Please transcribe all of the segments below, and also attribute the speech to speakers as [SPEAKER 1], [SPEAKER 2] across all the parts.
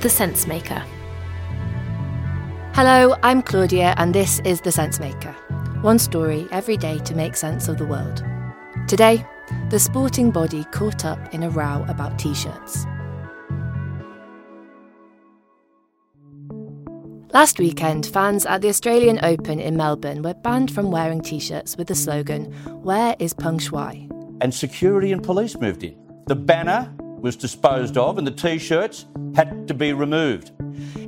[SPEAKER 1] The Sense Maker. Hello, I'm Claudia, and this is The Sense Maker. One story every day to make sense of the world. Today, the sporting body caught up in a row about t shirts. Last weekend, fans at the Australian Open in Melbourne were banned from wearing t shirts with the slogan, Where is Peng Shuai?
[SPEAKER 2] And security and police moved in. The banner was disposed of and the t shirts had to be removed.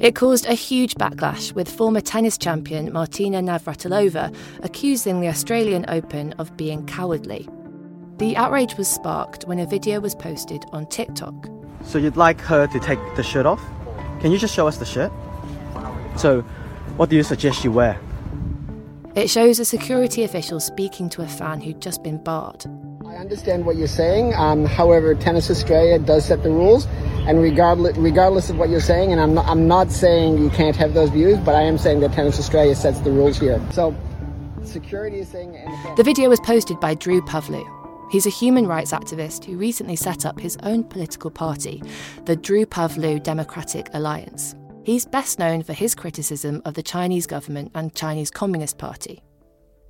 [SPEAKER 1] It caused a huge backlash, with former tennis champion Martina Navratilova accusing the Australian Open of being cowardly. The outrage was sparked when a video was posted on TikTok.
[SPEAKER 3] So you'd like her to take the shirt off? Can you just show us the shirt? So, what do you suggest you wear?
[SPEAKER 1] It shows a security official speaking to a fan who'd just been barred.
[SPEAKER 4] Understand what you're saying. Um, however, Tennis Australia does set the rules, and regardless, regardless of what you're saying, and I'm not, I'm not saying you can't have those views, but I am saying that Tennis Australia sets the rules here. So, security is saying.
[SPEAKER 1] The video was posted by Drew Pavlou. He's a human rights activist who recently set up his own political party, the Drew Pavlou Democratic Alliance. He's best known for his criticism of the Chinese government and Chinese Communist Party.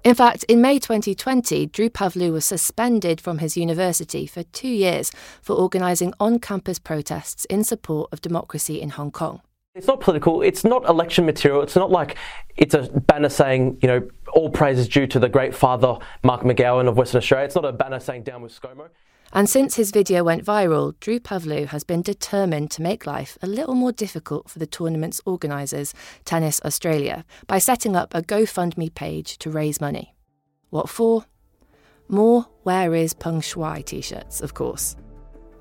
[SPEAKER 1] In fact, in May 2020, Drew Pavlou was suspended from his university for two years for organising on campus protests in support of democracy in Hong Kong.
[SPEAKER 5] It's not political, it's not election material, it's not like it's a banner saying, you know, all praise is due to the great father, Mark McGowan of Western Australia. It's not a banner saying down with ScoMo.
[SPEAKER 1] And since his video went viral, Drew Pavlou has been determined to make life a little more difficult for the tournament's organisers, Tennis Australia, by setting up a GoFundMe page to raise money. What for? More Where is Peng Shuai t shirts, of course.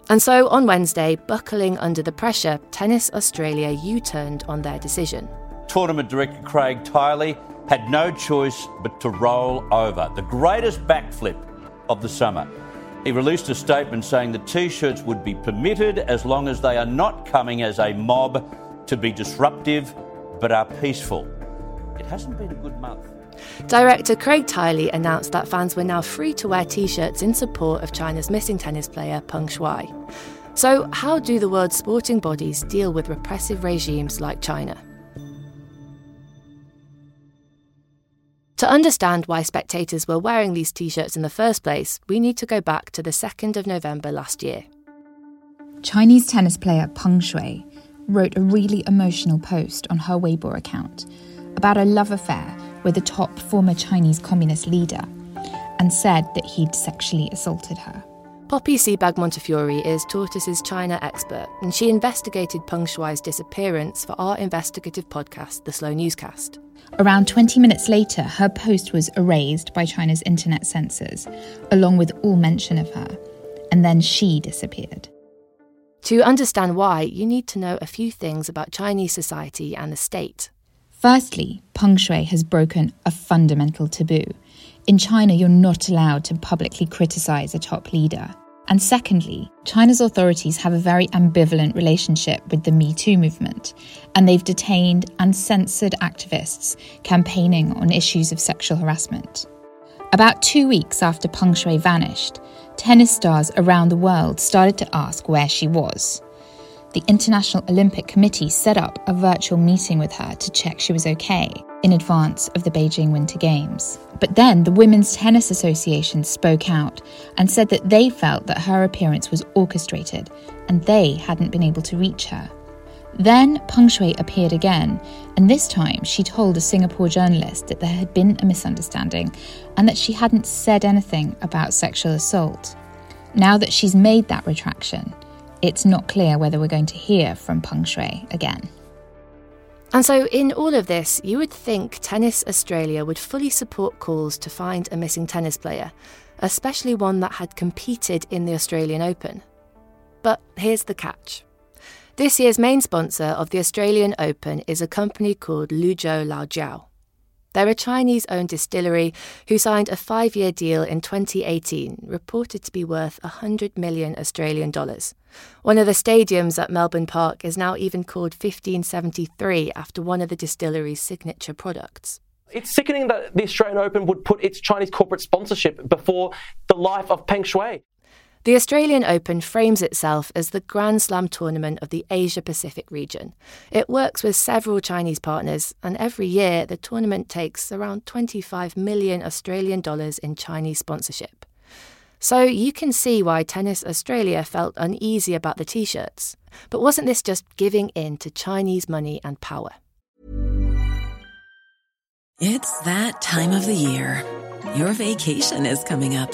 [SPEAKER 1] And so on Wednesday, buckling under the pressure, Tennis Australia U turned on their decision.
[SPEAKER 2] Tournament director Craig Tiley had no choice but to roll over. The greatest backflip of the summer. He released a statement saying the t shirts would be permitted as long as they are not coming as a mob to be disruptive but are peaceful. It hasn't been a good month.
[SPEAKER 1] Director Craig Tiley announced that fans were now free to wear t shirts in support of China's missing tennis player Peng Shuai. So, how do the world's sporting bodies deal with repressive regimes like China? To understand why spectators were wearing these t shirts in the first place, we need to go back to the 2nd of November last year.
[SPEAKER 6] Chinese tennis player Peng Shuai wrote a really emotional post on her Weibo account about a love affair with a top former Chinese communist leader and said that he'd sexually assaulted her.
[SPEAKER 1] Poppy Sebag Montefiore is Tortoise's China expert, and she investigated Peng Shuai's disappearance for our investigative podcast, The Slow Newscast.
[SPEAKER 6] Around 20 minutes later, her post was erased by China's internet censors, along with all mention of her, and then she disappeared.
[SPEAKER 1] To understand why, you need to know a few things about Chinese society and the state.
[SPEAKER 6] Firstly, Peng Shuai has broken a fundamental taboo. In China, you're not allowed to publicly criticize a top leader. And secondly, China's authorities have a very ambivalent relationship with the Me Too movement, and they've detained and censored activists campaigning on issues of sexual harassment. About two weeks after Peng Shuai vanished, tennis stars around the world started to ask where she was. The International Olympic Committee set up a virtual meeting with her to check she was okay in advance of the Beijing Winter Games. But then the Women's Tennis Association spoke out and said that they felt that her appearance was orchestrated and they hadn't been able to reach her. Then Peng Shuai appeared again, and this time she told a Singapore journalist that there had been a misunderstanding and that she hadn't said anything about sexual assault. Now that she's made that retraction, it's not clear whether we're going to hear from Peng Shuai again.
[SPEAKER 1] And so, in all of this, you would think Tennis Australia would fully support calls to find a missing tennis player, especially one that had competed in the Australian Open. But here's the catch. This year's main sponsor of the Australian Open is a company called Luzhou Laojiao. They're a Chinese owned distillery who signed a five year deal in 2018, reported to be worth 100 million Australian dollars. One of the stadiums at Melbourne Park is now even called 1573 after one of the distillery's signature products.
[SPEAKER 5] It's sickening that the Australian Open would put its Chinese corporate sponsorship before the life of Peng Shuai.
[SPEAKER 1] The Australian Open frames itself as the Grand Slam tournament of the Asia Pacific region. It works with several Chinese partners, and every year the tournament takes around 25 million Australian dollars in Chinese sponsorship. So you can see why Tennis Australia felt uneasy about the t shirts. But wasn't this just giving in to Chinese money and power?
[SPEAKER 7] It's that time of the year. Your vacation is coming up.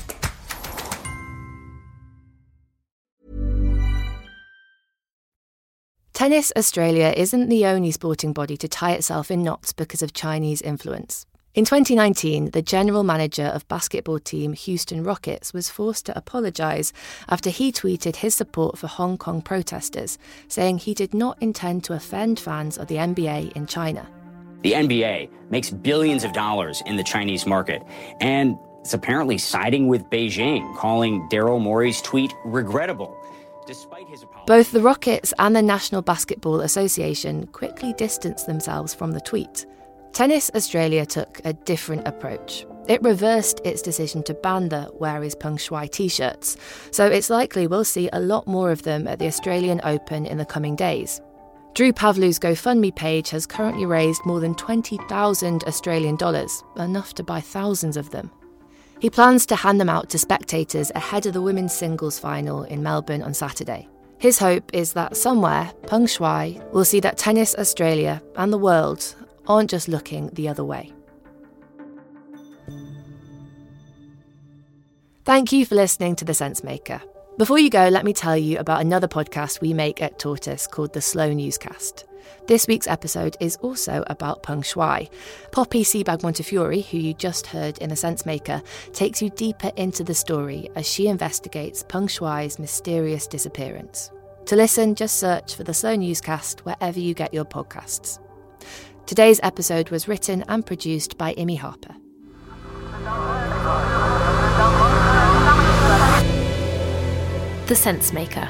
[SPEAKER 1] Tennis Australia isn't the only sporting body to tie itself in knots because of Chinese influence. In 2019, the general manager of basketball team Houston Rockets was forced to apologise after he tweeted his support for Hong Kong protesters, saying he did not intend to offend fans of the NBA in China.
[SPEAKER 8] The NBA makes billions of dollars in the Chinese market, and it's apparently siding with Beijing, calling Daryl Morey's tweet regrettable.
[SPEAKER 1] Both the Rockets and the National Basketball Association quickly distanced themselves from the tweet. Tennis Australia took a different approach. It reversed its decision to ban the Where is Peng Shuai t shirts, so it's likely we'll see a lot more of them at the Australian Open in the coming days. Drew Pavlou's GoFundMe page has currently raised more than 20,000 Australian dollars, enough to buy thousands of them. He plans to hand them out to spectators ahead of the women's singles final in Melbourne on Saturday. His hope is that somewhere, Peng Shuai will see that Tennis Australia and the world aren't just looking the other way. Thank you for listening to The Sense Maker. Before you go, let me tell you about another podcast we make at Tortoise called The Slow Newscast. This week's episode is also about Peng Shuai. Poppy Sebag Montefiore, who you just heard in The Sense Maker, takes you deeper into the story as she investigates Peng Shuai's mysterious disappearance. To listen, just search for The Slow Newscast wherever you get your podcasts. Today's episode was written and produced by Imi Harper. The Sense Maker.